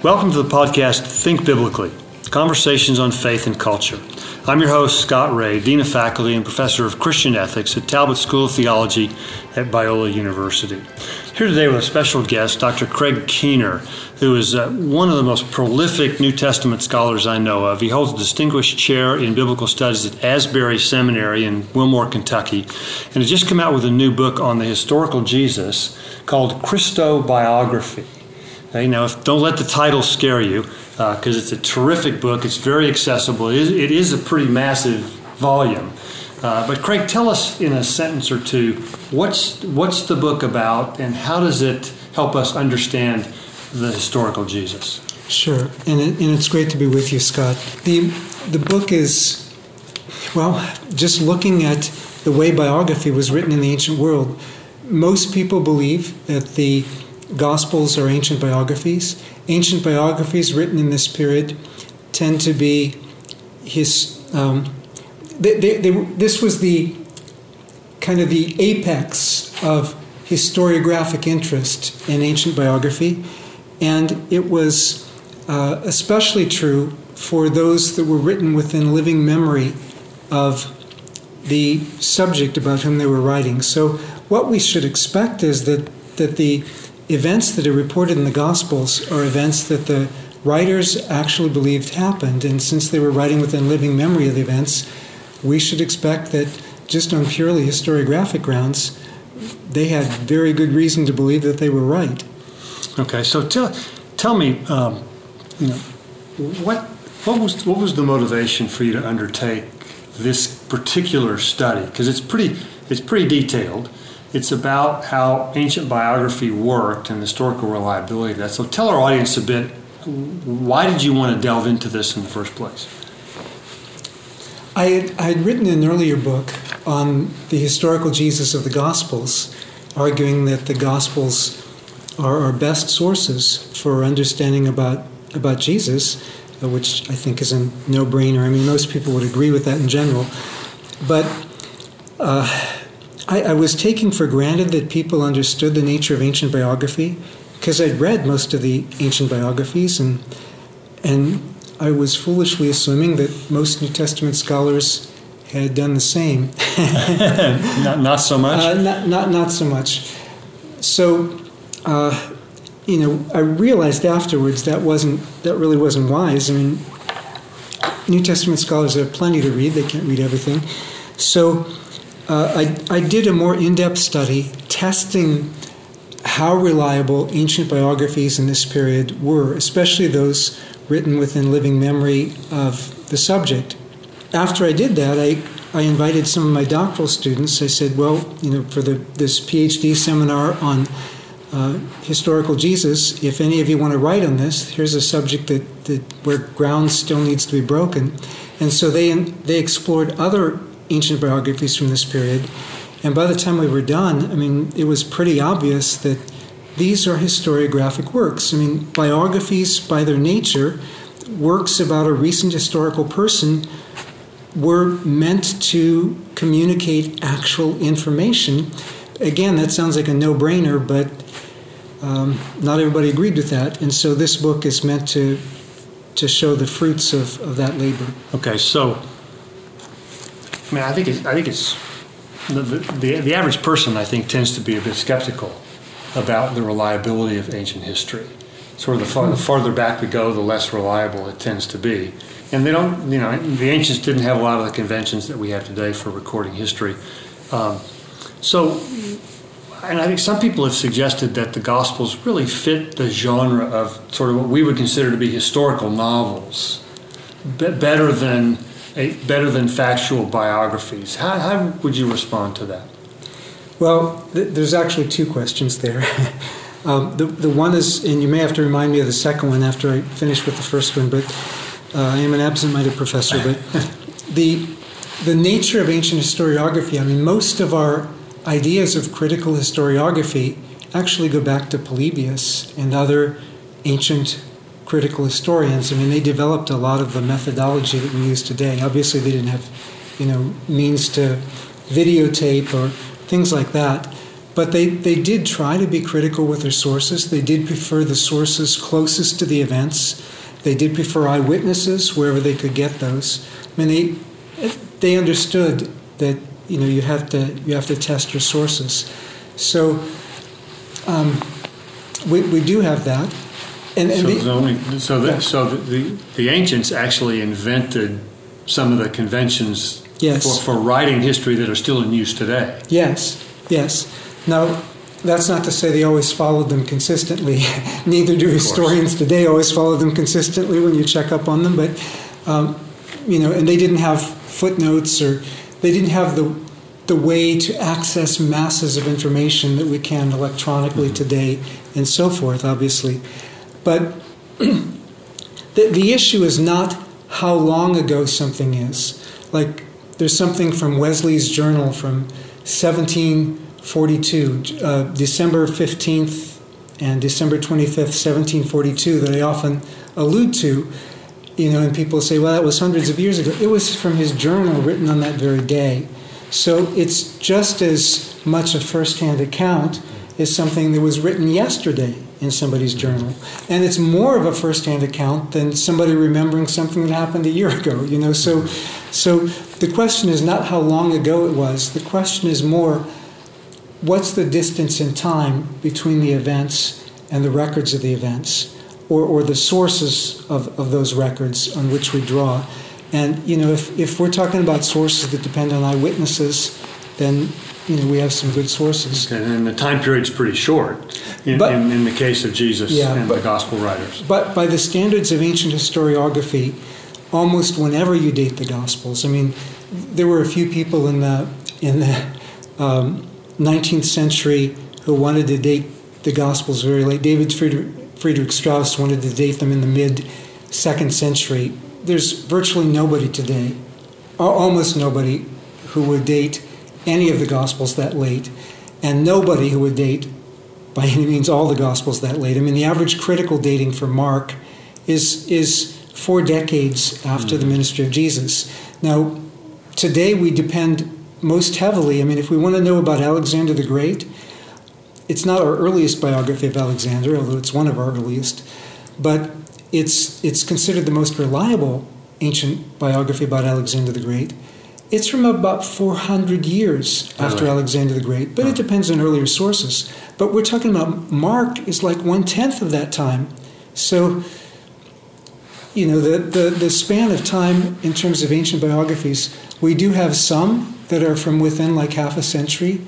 Welcome to the podcast Think Biblically Conversations on Faith and Culture. I'm your host, Scott Rae, Dean of Faculty and Professor of Christian Ethics at Talbot School of Theology at Biola University. Here today with a special guest, Dr. Craig Keener, who is uh, one of the most prolific New Testament scholars I know of. He holds a distinguished chair in biblical studies at Asbury Seminary in Wilmore, Kentucky, and has just come out with a new book on the historical Jesus called Christobiography. Okay, now, if, don't let the title scare you because uh, it's a terrific book. It's very accessible. It is, it is a pretty massive volume. Uh, but Craig, tell us in a sentence or two what's what's the book about, and how does it help us understand the historical Jesus? Sure, and it, and it's great to be with you, Scott. the The book is well, just looking at the way biography was written in the ancient world. Most people believe that the Gospels are ancient biographies. Ancient biographies written in this period tend to be his. Um, they, they, they, this was the kind of the apex of historiographic interest in ancient biography, and it was uh, especially true for those that were written within living memory of the subject about whom they were writing. So, what we should expect is that that the events that are reported in the Gospels are events that the writers actually believed happened. And since they were writing within living memory of the events, we should expect that just on purely historiographic grounds, they had very good reason to believe that they were right. Okay, so tell, tell me, um, you know, what, what, was, what was the motivation for you to undertake this particular study? Because it's pretty, it's pretty detailed. It's about how ancient biography worked and historical reliability of that. So tell our audience a bit why did you want to delve into this in the first place? I had, I had written an earlier book on the historical Jesus of the Gospels, arguing that the Gospels are our best sources for understanding about, about Jesus, which I think is a no brainer. I mean, most people would agree with that in general. But uh, I, I was taking for granted that people understood the nature of ancient biography because I'd read most of the ancient biographies and and I was foolishly assuming that most New Testament scholars had done the same. not, not so much. Uh, not, not not so much. So, uh, you know, I realized afterwards that wasn't that really wasn't wise. I mean, New Testament scholars have plenty to read; they can't read everything. So, uh, I, I did a more in depth study testing how reliable ancient biographies in this period were, especially those written within living memory of the subject. After I did that, I, I invited some of my doctoral students. I said, well, you know, for the, this PhD seminar on uh, historical Jesus, if any of you want to write on this, here's a subject that, that where ground still needs to be broken. And so they, they explored other ancient biographies from this period. And by the time we were done, I mean, it was pretty obvious that these are historiographic works. I mean, biographies, by their nature, works about a recent historical person, were meant to communicate actual information. Again, that sounds like a no brainer, but um, not everybody agreed with that. And so this book is meant to, to show the fruits of, of that labor. Okay, so I mean, I think it's, I think it's the, the, the average person. I think tends to be a bit skeptical about the reliability of ancient history. Sort of the, far, the farther back we go, the less reliable it tends to be. And they don't, you know, the ancients didn't have a lot of the conventions that we have today for recording history. Um, so, and I think some people have suggested that the Gospels really fit the genre of sort of what we would consider to be historical novels better than a, better than factual biographies. How, how would you respond to that? Well, th- there's actually two questions there. um, the, the one is, and you may have to remind me of the second one after I finish with the first one, but uh, I am an absent minded professor. But the, the nature of ancient historiography, I mean, most of our ideas of critical historiography actually go back to Polybius and other ancient critical historians. I mean, they developed a lot of the methodology that we use today. Obviously, they didn't have, you know, means to videotape or things like that. but they, they did try to be critical with their sources. They did prefer the sources closest to the events. They did prefer eyewitnesses wherever they could get those. I mean, they they understood that you know you have to you have to test your sources. So um, we, we do have that. And, and so, the, only, so, the, yeah. so the, the ancients actually invented some of the conventions yes. for, for writing history that are still in use today. Yes, yes. Now, that's not to say they always followed them consistently. Neither do historians today always follow them consistently when you check up on them. But um, you know, and they didn't have footnotes or they didn't have the the way to access masses of information that we can electronically mm-hmm. today, and so forth. Obviously, but the the issue is not how long ago something is. Like there's something from Wesley's journal from 1742, uh, December 15th and December 25th, 1742, that I often allude to. You know, and people say, well, that was hundreds of years ago. It was from his journal written on that very day. So it's just as much a first-hand account as something that was written yesterday in somebody's journal. And it's more of a first-hand account than somebody remembering something that happened a year ago, you know. So so the question is not how long ago it was. The question is more what's the distance in time between the events and the records of the events or, or the sources of, of those records on which we draw. And you know, if, if we're talking about sources that depend on eyewitnesses, then you know we have some good sources. Okay, and the time period's pretty short in, but, in, in, the case of Jesus yeah, and but, the gospel writers. But by the standards of ancient historiography, almost whenever you date the gospels, I mean, there were a few people in the in the um, 19th century who wanted to date the gospels very late. David Friedrich, Friedrich Strauss wanted to date them in the mid second century. There's virtually nobody today, almost nobody, who would date any of the Gospels that late, and nobody who would date by any means all the Gospels that late. I mean, the average critical dating for Mark is is four decades after mm-hmm. the ministry of Jesus. Now, today we depend most heavily. I mean, if we want to know about Alexander the Great, it's not our earliest biography of Alexander, although it's one of our earliest, but it's it's considered the most reliable ancient biography about Alexander the Great. It's from about 400 years after? Alexander the Great, but it depends on earlier sources. But we're talking about Mark is like one tenth of that time. So, you know, the, the, the span of time in terms of ancient biographies, we do have some that are from within like half a century,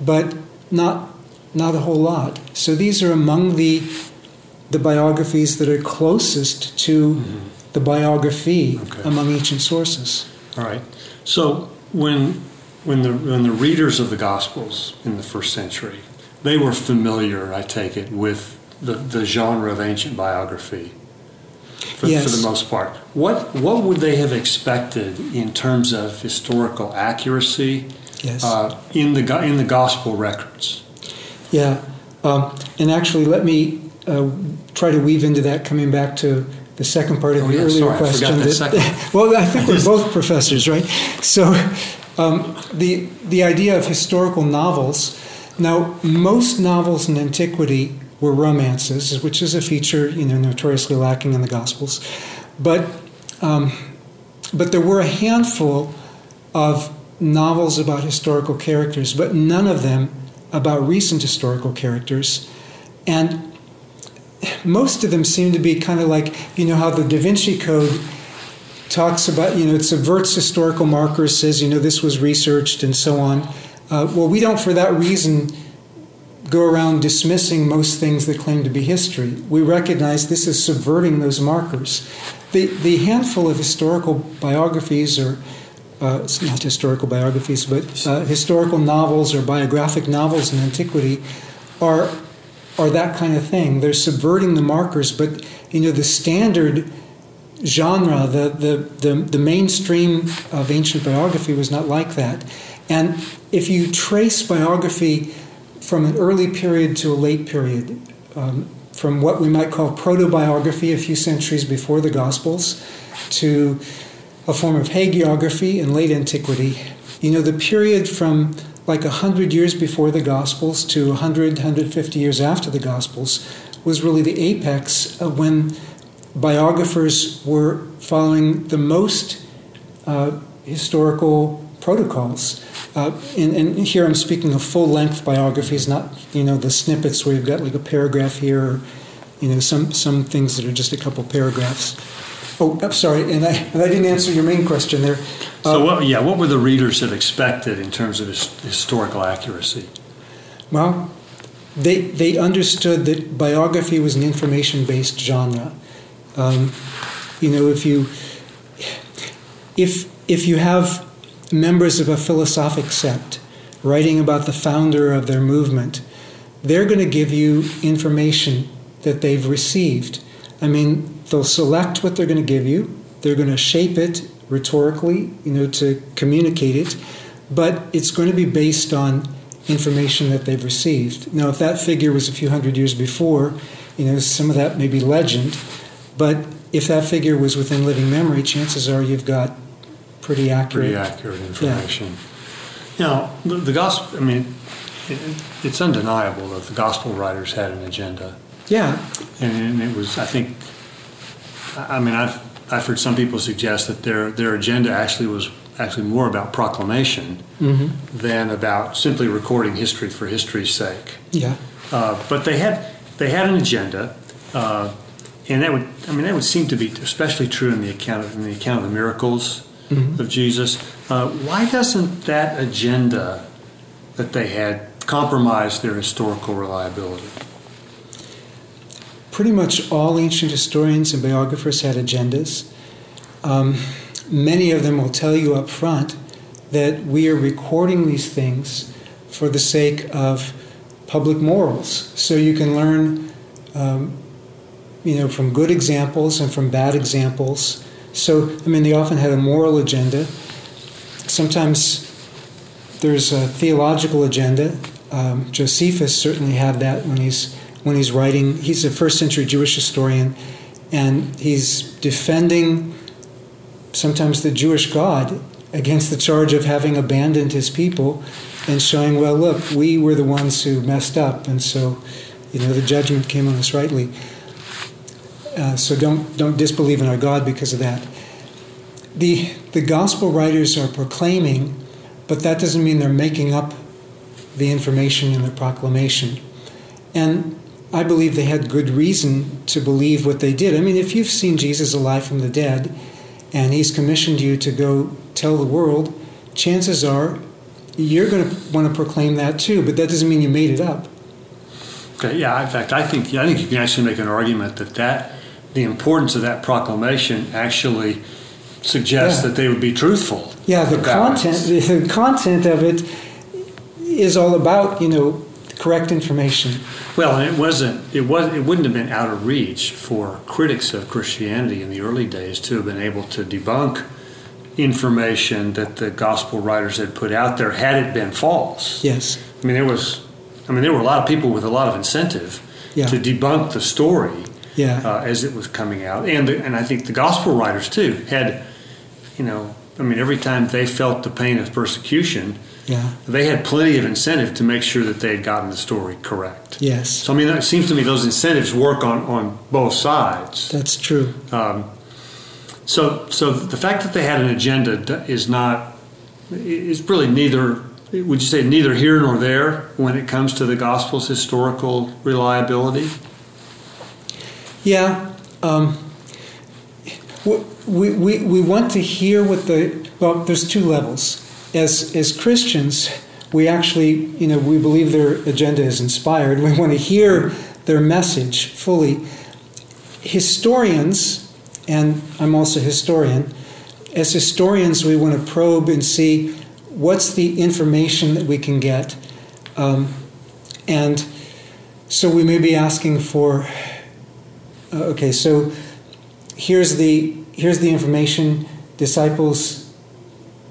but not not a whole lot. So these are among the the biographies that are closest to mm-hmm. the biography okay. among ancient sources. All right. So when when the when the readers of the Gospels in the first century, they were familiar, I take it, with the, the genre of ancient biography. For, yes. for the most part, what what would they have expected in terms of historical accuracy yes. uh, in the in the gospel records? Yeah, um, and actually, let me uh, try to weave into that, coming back to the second part of oh, the yeah, earlier sorry, question. I that, well, I think we're both professors, right? So, um, the the idea of historical novels. Now, most novels in antiquity were romances, which is a feature you know notoriously lacking in the Gospels, but um, but there were a handful of novels about historical characters, but none of them about recent historical characters, and most of them seem to be kind of like you know how the Da Vinci Code talks about you know it subverts historical markers, says you know this was researched and so on. Uh, well, we don't for that reason go around dismissing most things that claim to be history. We recognize this is subverting those markers. The the handful of historical biographies or uh, not historical biographies, but uh, historical novels or biographic novels in antiquity are are that kind of thing. They're subverting the markers, but you know the standard genre, the the the, the mainstream of ancient biography was not like that. And if you trace biography from an early period to a late period, um, from what we might call proto biography, a few centuries before the Gospels, to a form of hagiography in late antiquity, you know the period from like 100 years before the Gospels to 100, 150 years after the Gospels was really the apex of when biographers were following the most uh, historical protocols. Uh, and, and, here I'm speaking of full-length biographies, not you know the snippets where you've got like a paragraph here, or you know some some things that are just a couple paragraphs. Oh, I'm sorry, and I, and I didn't answer your main question there. So, uh, what, yeah, what were the readers have expected in terms of his, historical accuracy? Well, they they understood that biography was an information-based genre. Um, you know, if you if if you have members of a philosophic sect writing about the founder of their movement, they're going to give you information that they've received. I mean, they'll select what they're going to give you, they're going to shape it rhetorically, you know, to communicate it, but it's going to be based on information that they've received. Now, if that figure was a few hundred years before, you know, some of that may be legend, but if that figure was within living memory, chances are you've got pretty accurate. Pretty accurate information. Yeah. Now, the, the gospel. I mean, it, it's undeniable that the gospel writers had an agenda. Yeah. And, and, it was, I think. I mean, I've I've heard some people suggest that their their agenda actually was actually more about proclamation mm-hmm. than about simply recording history for history's sake. Yeah. Uh, but they had they had an agenda. Uh, and that would, I mean, that would seem to be especially true in the account of, in the account of the miracles mm-hmm. of Jesus. Uh, why doesn't that agenda that they had compromise their historical reliability? Pretty much all ancient historians and biographers had agendas. Um, many of them will tell you up front that we are recording these things for the sake of public morals, so you can learn, um, you know, from good examples and from bad examples so, I mean, they often had a moral agenda. Sometimes there's a theological agenda. Um, Josephus certainly had that when he's when he's writing. He's a first century Jewish historian, and he's defending sometimes the Jewish God against the charge of having abandoned his people, and showing, well, look, we were the ones who messed up, and so you know the judgment came on us rightly. Uh, so don't don't disbelieve in our God because of that. The the gospel writers are proclaiming, but that doesn't mean they're making up the information in the proclamation. And I believe they had good reason to believe what they did. I mean, if you've seen Jesus alive from the dead, and he's commissioned you to go tell the world, chances are you're going to want to proclaim that too. But that doesn't mean you made it up. Okay. Yeah. In fact, I think I think you can actually make an argument that that the importance of that proclamation actually suggests yeah. that they would be truthful. Yeah, the content the content of it is all about you know correct information. Well, it wasn't it was it wouldn't have been out of reach for critics of Christianity in the early days to have been able to debunk information that the gospel writers had put out there had it been false. Yes. I mean there was I mean there were a lot of people with a lot of incentive yeah. to debunk the story yeah. uh, as it was coming out. And, and I think the gospel writers, too, had, you know, I mean, every time they felt the pain of persecution, yeah. they had plenty of incentive to make sure that they had gotten the story correct. Yes. So, I mean, it seems to me those incentives work on, on both sides. That's true. Um, so, so the fact that they had an agenda is not, is really neither, would you say, neither here nor there when it comes to the gospel's historical reliability? Yeah. Um, we, we, we want to hear what the, well, there's two levels. As, as Christians, we actually, you know, we believe their agenda is inspired. We want to hear their message fully. Historians, and I'm also a historian, as historians, we want to probe and see what's the information that we can get. Um, and so we may be asking for uh, okay, so here's the here's the information. Disciples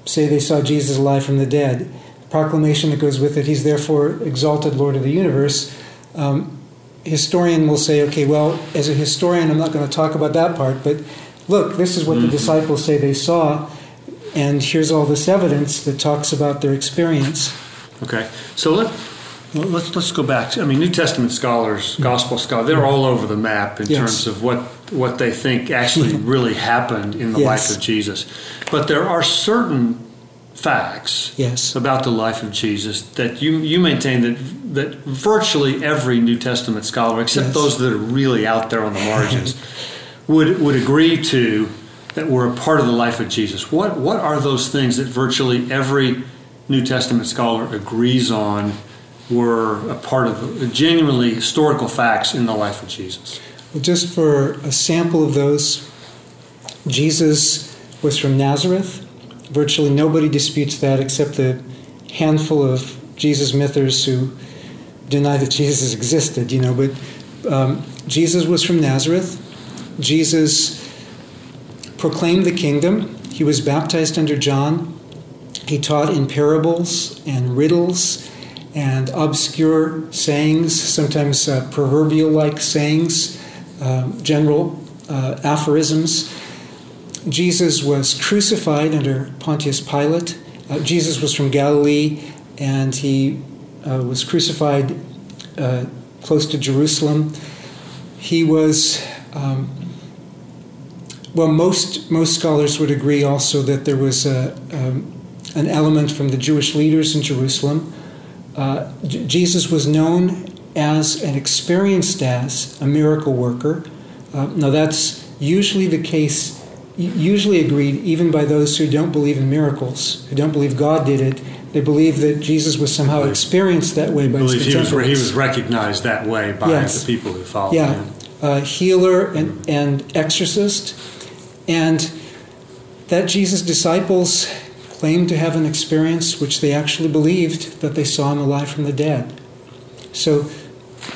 say they saw Jesus alive from the dead. Proclamation that goes with it. He's therefore exalted Lord of the universe. Um, historian will say, okay, well, as a historian, I'm not going to talk about that part, but look, this is what mm-hmm. the disciples say they saw, and here's all this evidence that talks about their experience. Okay, so let, let's let's go back. To, I mean, New Testament scholars, Gospel scholars, they're all over the map in Yes. terms of what what they think actually really happened in the Yes. life of Jesus. But there are certain facts Yes. about the life of Jesus that you you maintain that that virtually every New Testament scholar, except Yes. those that are really out there on the margins, would would agree to that were a part of the life of Jesus. What what are those things that virtually every New Testament scholar agrees on were a part of the genuinely historical facts in the life of Jesus? Just for a sample of those, Jesus was from Nazareth. Virtually nobody disputes that except the handful of Jesus mythers who deny that Jesus existed, you know. But um, Jesus was from Nazareth. Jesus proclaimed the kingdom. He was baptized under John. He taught in parables and riddles and obscure sayings, sometimes uh, proverbial like sayings, um, general uh, aphorisms. Jesus was crucified under Pontius Pilate. Uh, Jesus was from Galilee and he uh, was crucified uh, close to Jerusalem. He was, um, well, most, most scholars would agree also that there was a, um, an element from the Jewish leaders in Jerusalem. Uh, J- Jesus was known as and experienced as a miracle worker. Uh, now, that's usually the case, usually agreed even by those who don't believe in miracles, who don't believe God did it. They believe that Jesus was somehow experienced that way by his believe he was, he was recognized that way by Yes. the people who followed Yeah, him. uh, healer and, and exorcist. And that Jesus' disciples claimed to have an experience which they actually believed that they saw him alive from the dead. So,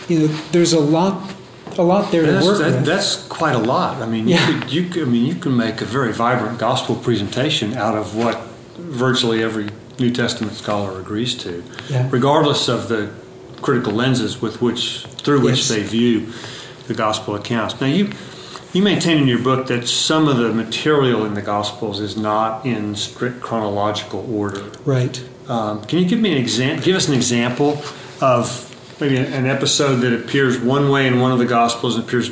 you know, there's a lot, a lot there to That's, work that, with. that's quite a lot. I mean, Yeah. you could, you could, I mean, you can make a very vibrant gospel presentation out of what virtually every New Testament scholar agrees to, Yeah. regardless of the critical lenses with which through which Yes. they view the gospel accounts. Now, you you maintain in your book that some of the material in the gospels is not in strict chronological order. Right. Um, can you give me an example? Give us an example of maybe an episode that appears one way in one of the Gospels and appears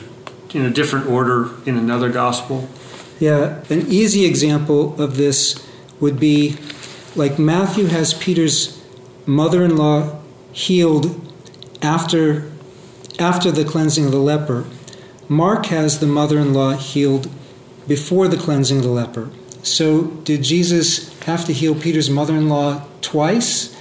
in a different order in another Gospel. Yeah, an easy example of this would be like Matthew has Peter's mother-in-law healed after after the cleansing of the leper. Mark has the mother-in-law healed before the cleansing of the leper. So did Jesus have to heal Peter's mother-in-law twice?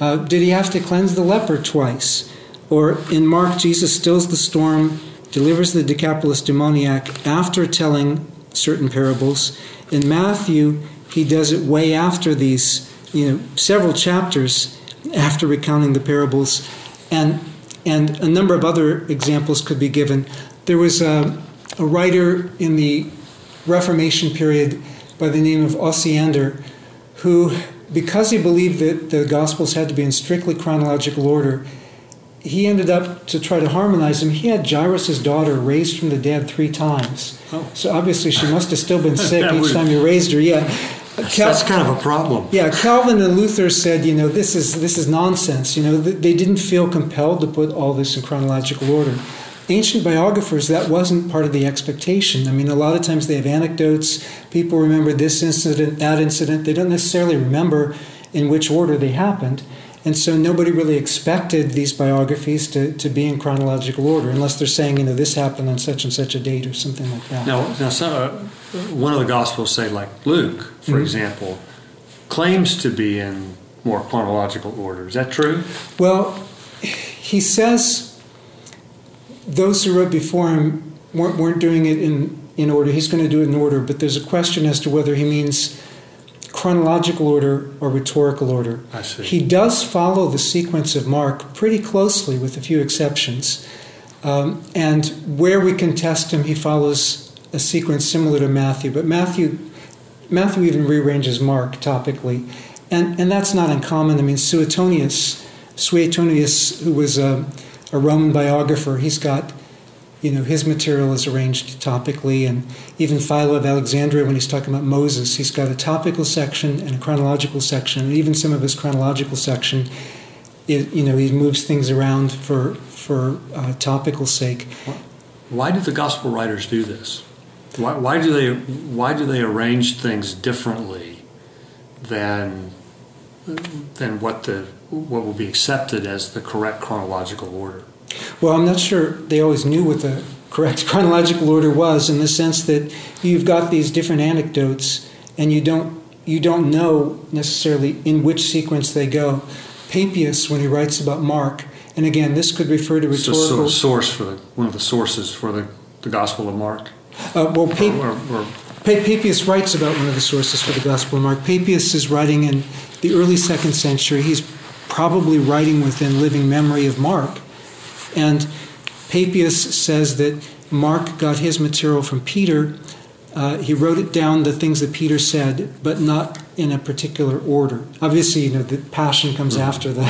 Uh, did he have to cleanse the leper twice? Or in Mark, Jesus stills the storm, delivers the Decapolis demoniac after telling certain parables. In Matthew, he does it way after these, you know, several chapters after recounting the parables. And, and a number of other examples could be given. There was a, a writer in the Reformation period by the name of Osiander who, because he believed that the Gospels had to be in strictly chronological order, he ended up to try to harmonize them. He had Jairus' daughter raised from the dead three times. Oh. So obviously she must have still been sick each time you raised her. Yeah. Cal- That's kind of a problem. yeah, Calvin and Luther said, you know, this is this is nonsense. You know, th- they didn't feel compelled to put all this in chronological order. Ancient biographers, that wasn't part of the expectation. I mean, a lot of times they have anecdotes. People remember this incident, that incident. They don't necessarily remember in which order they happened. And so nobody really expected these biographies to, to be in chronological order, unless they're saying, you know, this happened on such and such a date or something like that. Now, now some, uh, one of the Gospels, say like Luke, for Mhm. example, claims to be in more chronological order. Is that true? Well, he says those who wrote before him weren't, weren't doing it in, in order. He's going to do it in order, but there's a question as to whether he means chronological order or rhetorical order. I see. He does follow the sequence of Mark pretty closely, with a few exceptions. Um, and where we can test him, he follows a sequence similar to Matthew. But Matthew, Matthew even rearranges Mark topically, and and that's not uncommon. I mean, Suetonius, Suetonius, who was a, a Roman biographer, he's got you know, his material is arranged topically, and even Philo of Alexandria, when he's talking about Moses, he's got a topical section and a chronological section, and even some of his chronological section, it, you know, he moves things around for for uh, topical sake. Why do the gospel writers do this? Why, why do they why do they arrange things differently than than what the what will be accepted as the correct chronological order? Well, I'm not sure they always knew what the correct chronological order was in the sense that you've got these different anecdotes and you don't you don't know necessarily in which sequence they go. Papias, when he writes about Mark, and again, this could refer to rhetorical. A source for the, one of the sources for the, the Gospel of Mark. Uh, well, Pap- or, or, or, Papias writes about one of the sources for the Gospel of Mark. Papias is writing in the early second century. He's probably writing within living memory of Mark. And Papias says that Mark got his material from Peter. Uh, he wrote it down, the things that Peter said, but not in a particular order. Obviously, you know, the passion comes mm-hmm. after the,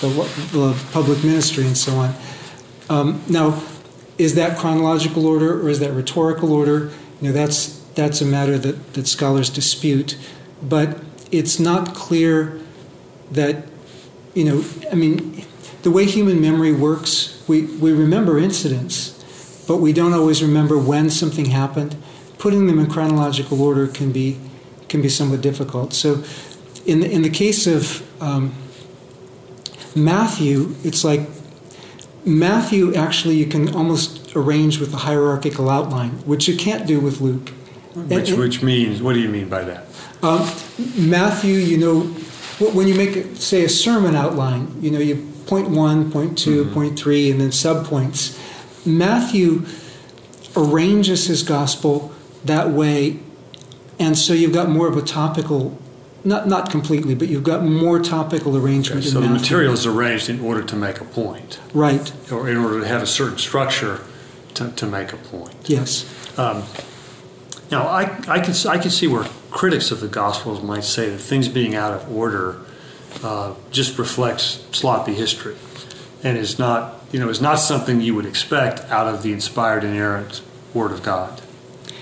the, the, public ministry and so on. Um, now, is that chronological order or is that rhetorical order? You know, that's that's a matter that, that scholars dispute. But it's not clear that, you know, I mean, the way human memory works, we, we remember incidents, but we don't always remember when something happened. Putting them in chronological order can be can be somewhat difficult. So, in the, in the case of um, Matthew, it's like Matthew actually you can almost arrange with a hierarchical outline, which you can't do with Luke. Which, and, which means, what do you mean by that? Um, Matthew, you know, when you make, say, a sermon outline, you know, you point one, point 2 mm-hmm. point three, and then subpoints. Matthew arranges his gospel that way, and so you've got more of a topical. Not, not completely, but you've got more topical arrangement. Okay, so the material is arranged in order to make a point, right? Or in order to have a certain structure to, to make a point. Yes. Um, now, I, I, can, I can see where critics of the Gospels might say that things being out of order uh, just reflects sloppy history and is not, you know, is not something you would expect out of the inspired, inerrant Word of God.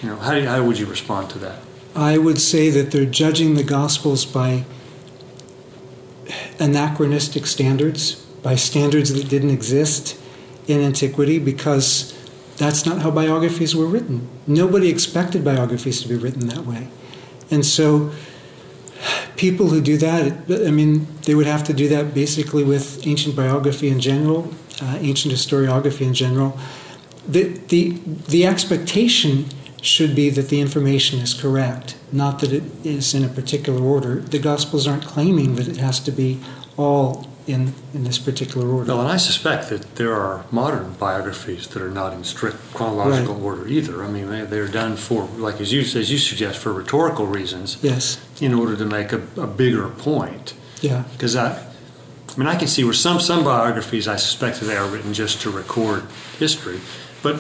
You know, how, how would you respond to that? I would say that they're judging the Gospels by anachronistic standards, by standards that didn't exist in antiquity, because that's not how biographies were written. Nobody expected biographies to be written that way. And so people who do that, I mean, they would have to do that basically with ancient biography in general, uh, ancient historiography in general. The, the, the expectation should be that the information is correct, not that it is in a particular order. The Gospels aren't claiming that it has to be all in, in this particular order. Well, and I suspect that there are modern biographies that are not in strict chronological right. order either. I mean, they, they're done for, like as you, as you suggest, for rhetorical reasons. Yes. In order to make a, a bigger point. Yeah. Because I, I mean, I can see where some, some biographies, I suspect that they are written just to record history, but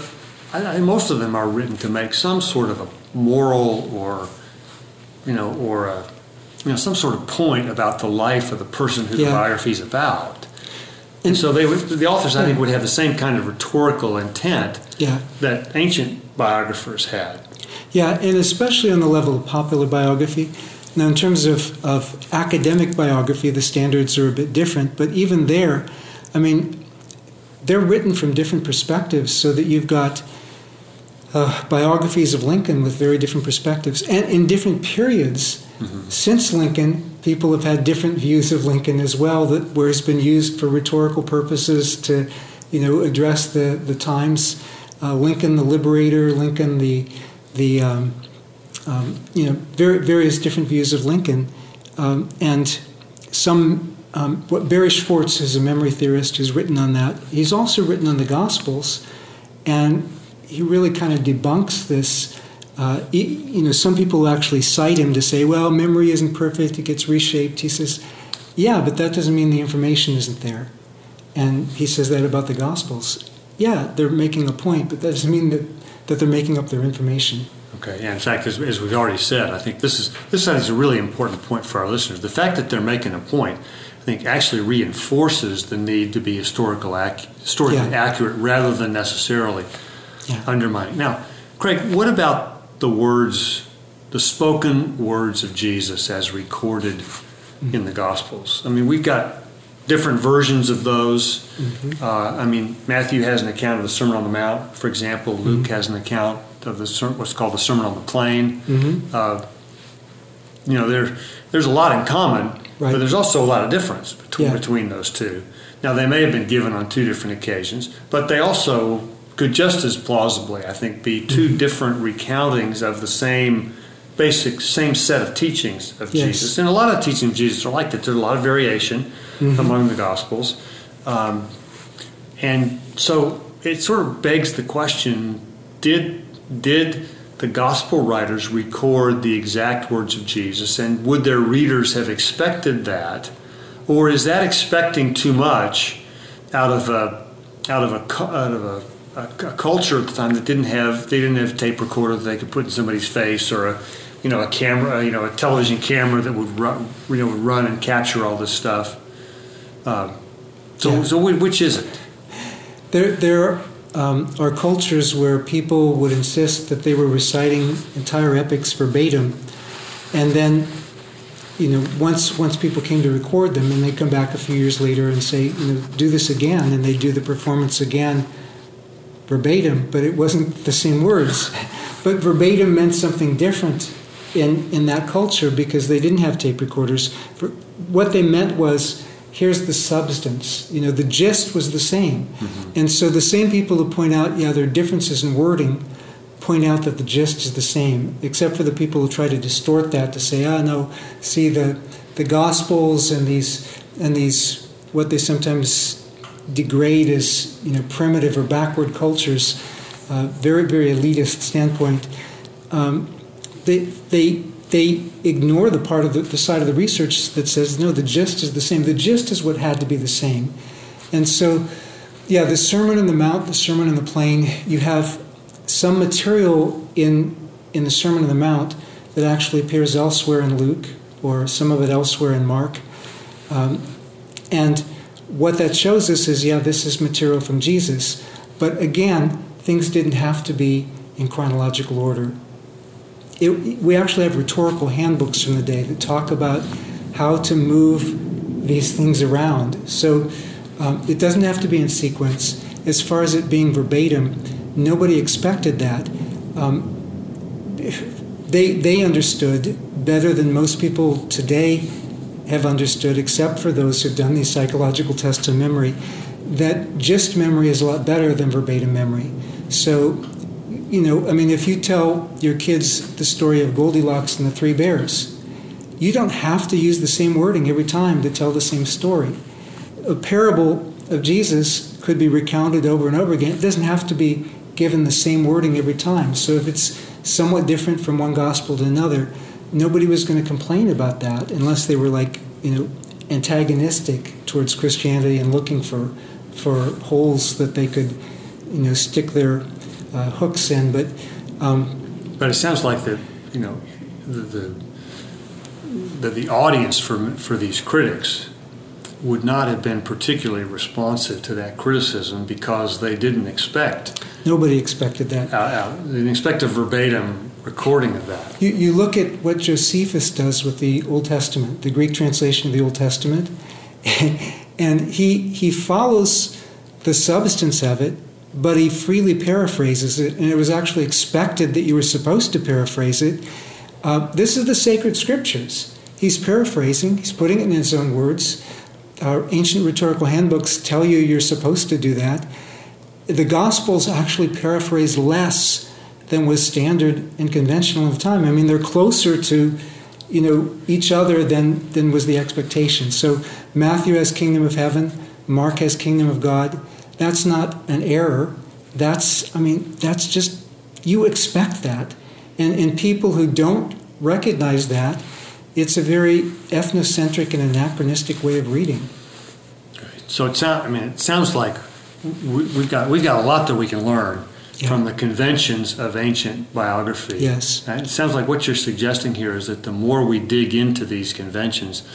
I, I, most of them are written to make some sort of a moral or, you know, or a you know some sort of point about the life of the person who yeah. the biography is about. And so they would, the authors, I think, would have the same kind of rhetorical intent yeah. that ancient biographers had. Yeah, and especially on the level of popular biography. Now, in terms of, of academic biography, the standards are a bit different, but even there, I mean, they're written from different perspectives so that you've got uh, biographies of Lincoln with very different perspectives and in different periods Mm-hmm. Since Lincoln, people have had different views of Lincoln as well, that where it's been used for rhetorical purposes to, you know, address the the times. Uh, Lincoln, the liberator, Lincoln, the the um, um, you know very, various different views of Lincoln, um, and some um, what Barry Schwartz is a memory theorist who's written on that. He's also written on the Gospels, and he really kind of debunks this uh, you know, some people actually cite him to say, well, memory isn't perfect, it gets reshaped. He says, yeah, but that doesn't mean the information isn't there. And he says that about the Gospels. Yeah, they're making a point, but that doesn't mean that, that they're making up their information. Okay, yeah, in fact, as, as we've already said, I think this is, this is a really important point for our listeners. The fact that they're making a point, I think, actually reinforces the need to be historical ac- historically yeah. accurate rather than necessarily yeah. undermining. Now, Craig, what about the words, the spoken words of Jesus as recorded mm-hmm. in the Gospels? I mean, we've got different versions of those. Mm-hmm. Uh, I mean, Matthew has an account of the Sermon on the Mount, for example. Luke mm-hmm. has an account of the what's called the Sermon on the Plain. Mm-hmm. Uh, you know, there there's a lot in common, right. but there's also a lot of difference between yeah. between those two. Now, they may have been given on two different occasions, but they also could just as plausibly, I think, be 2 mm-hmm. different recountings of the same basic, same set of teachings of yes. Jesus. And a lot of teachings of Jesus are like that. There's a lot of variation mm-hmm. among the Gospels. Um, and so it sort of begs the question did, did the Gospel writers record the exact words of Jesus, and would their readers have expected that? or is that expecting too much out of a out of a out of a, a, a, culture at the time that didn't have they didn't have a tape recorder that they could put in somebody's face or a you know a camera you know a television camera that would run you know would run and capture all this stuff. Um, so yeah. so which is it? There there um, are cultures where people would insist that they were reciting entire epics verbatim, and then you know, once once people came to record them, and they come back a few years later and say, you know, do this again, and they do the performance again, verbatim, but it wasn't the same words. But verbatim meant something different in in that culture because they didn't have tape recorders. For, what they meant was, here's the substance. You know, the gist was the same, mm-hmm. and so the same people who point out, yeah, there are differences in wording point out that the gist is the same, except for the people who try to distort that to say, ah, no, see the the Gospels and these and these what they sometimes degrade as you know primitive or backward cultures, uh, very very elitist standpoint. Um, they they they ignore the part of the, the side of the research that says no, the gist is the same. The gist is what had to be the same, and so. Yeah, the Sermon on the Mount, the Sermon on the Plain, you have some material in in the Sermon on the Mount that actually appears elsewhere in Luke or some of it elsewhere in Mark. Um, and what that shows us is, yeah, this is material from Jesus. But again, things didn't have to be in chronological order. It, we actually have rhetorical handbooks from the day that talk about how to move these things around. So um, it doesn't have to be in sequence. As far as it being verbatim, Nobody expected that. Um, they, they understood better than most people today have understood, except for those who've done these psychological tests of memory, that gist memory is a lot better than verbatim memory. So, you know, I mean, if you tell your kids the story of Goldilocks and the Three Bears, you don't have to use the same wording every time to tell the same story. A parable of Jesus could be recounted over and over again. It doesn't have to be given the same wording every time. So if it's somewhat different from one gospel to another, nobody was going to complain about that unless they were like, you know, antagonistic towards Christianity and looking for for holes that they could, you know, stick their uh, hooks in. But um, but it sounds like that, you know, the, the the, the audience for for these critics would not have been particularly responsive to that criticism because they didn't expect. Nobody expected that. Uh, uh, they didn't expect a verbatim recording of that. You, you look at what Josephus does with the Old Testament, the Greek translation of the Old Testament, and he, he follows the substance of it, but he freely paraphrases it, and it was actually expected that you were supposed to paraphrase it. Uh, this is the sacred scriptures. He's paraphrasing, he's putting it in his own words our ancient rhetorical handbooks tell you you're supposed to do that. The Gospels actually paraphrase less than was standard and conventional of the time. I mean, they're closer to, you know, each other than than was the expectation. So Matthew has kingdom of heaven, Mark has kingdom of God. That's not an error. That's I mean, that's just you expect that. And and people who don't recognize that it's a very ethnocentric and anachronistic way of reading. So it sounds. I mean, it sounds like we, have got we've got a lot that we can learn yeah. from the conventions of ancient biography. Yes. And it sounds like what you're suggesting here is that the more we dig into these conventions,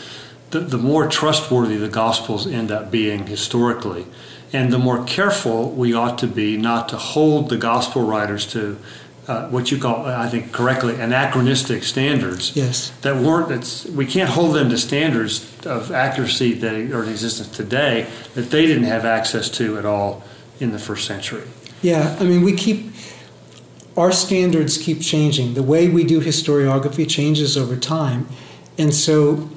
the, the more trustworthy the Gospels end up being historically, and the more careful we ought to be not to hold the gospel writers to uh, what you call, I think correctly, anachronistic standards. Yes. That weren't. That's we can't hold them to standards of accuracy that are in existence today that they didn't have access to at all in the first century. Yeah, I mean, we keep our standards keep changing. The way we do historiography changes over time, and so,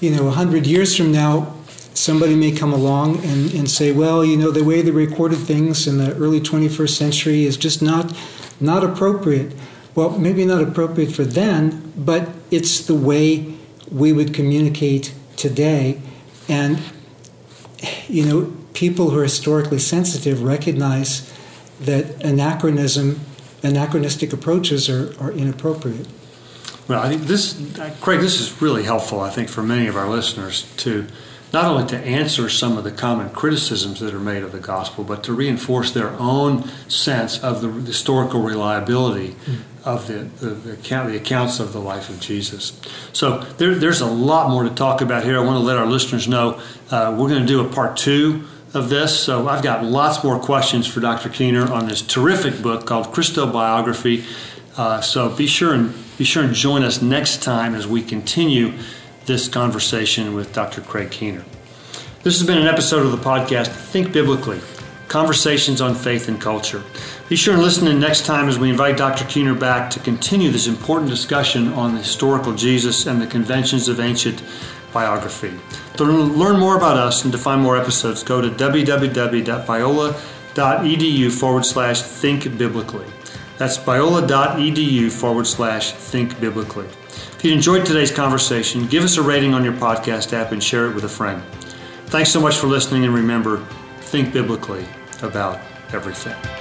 you know, hundred years from now, somebody may come along and, and say, well, you know, the way they recorded things in the early 21st century is just not not appropriate. Well, maybe not appropriate for then, but it's the way we would communicate today. And, you know, people who are historically sensitive recognize that anachronism, anachronistic approaches are, are inappropriate. Well, I think this, Craig, this is really helpful, I think, for many of our listeners to not only to answer some of the common criticisms that are made of the gospel, but to reinforce their own sense of the historical reliability mm-hmm. of the, the, the, account, the, accounts of the life of Jesus. So there, there's a lot more to talk about here. I want to let our listeners know uh, we're going to do a part two of this. So I've got lots more questions for Dr. Keener on this terrific book called Christobiography. Uh, so be sure and be sure and join us next time as we continue this conversation with Dr. Craig Keener. This has been an episode of the podcast Think Biblically Conversations on Faith and Culture. Be sure and listen in next time as we invite Dr. Keener back to continue this important discussion on the historical Jesus and the conventions of ancient biography. To learn more about us and to find more episodes, go to www.biola.edu forward slash think biblically. That's biola.edu forward slash think biblically. If you enjoyed today's conversation, give us a rating on your podcast app and share it with a friend. Thanks so much for listening, and remember, think biblically about everything.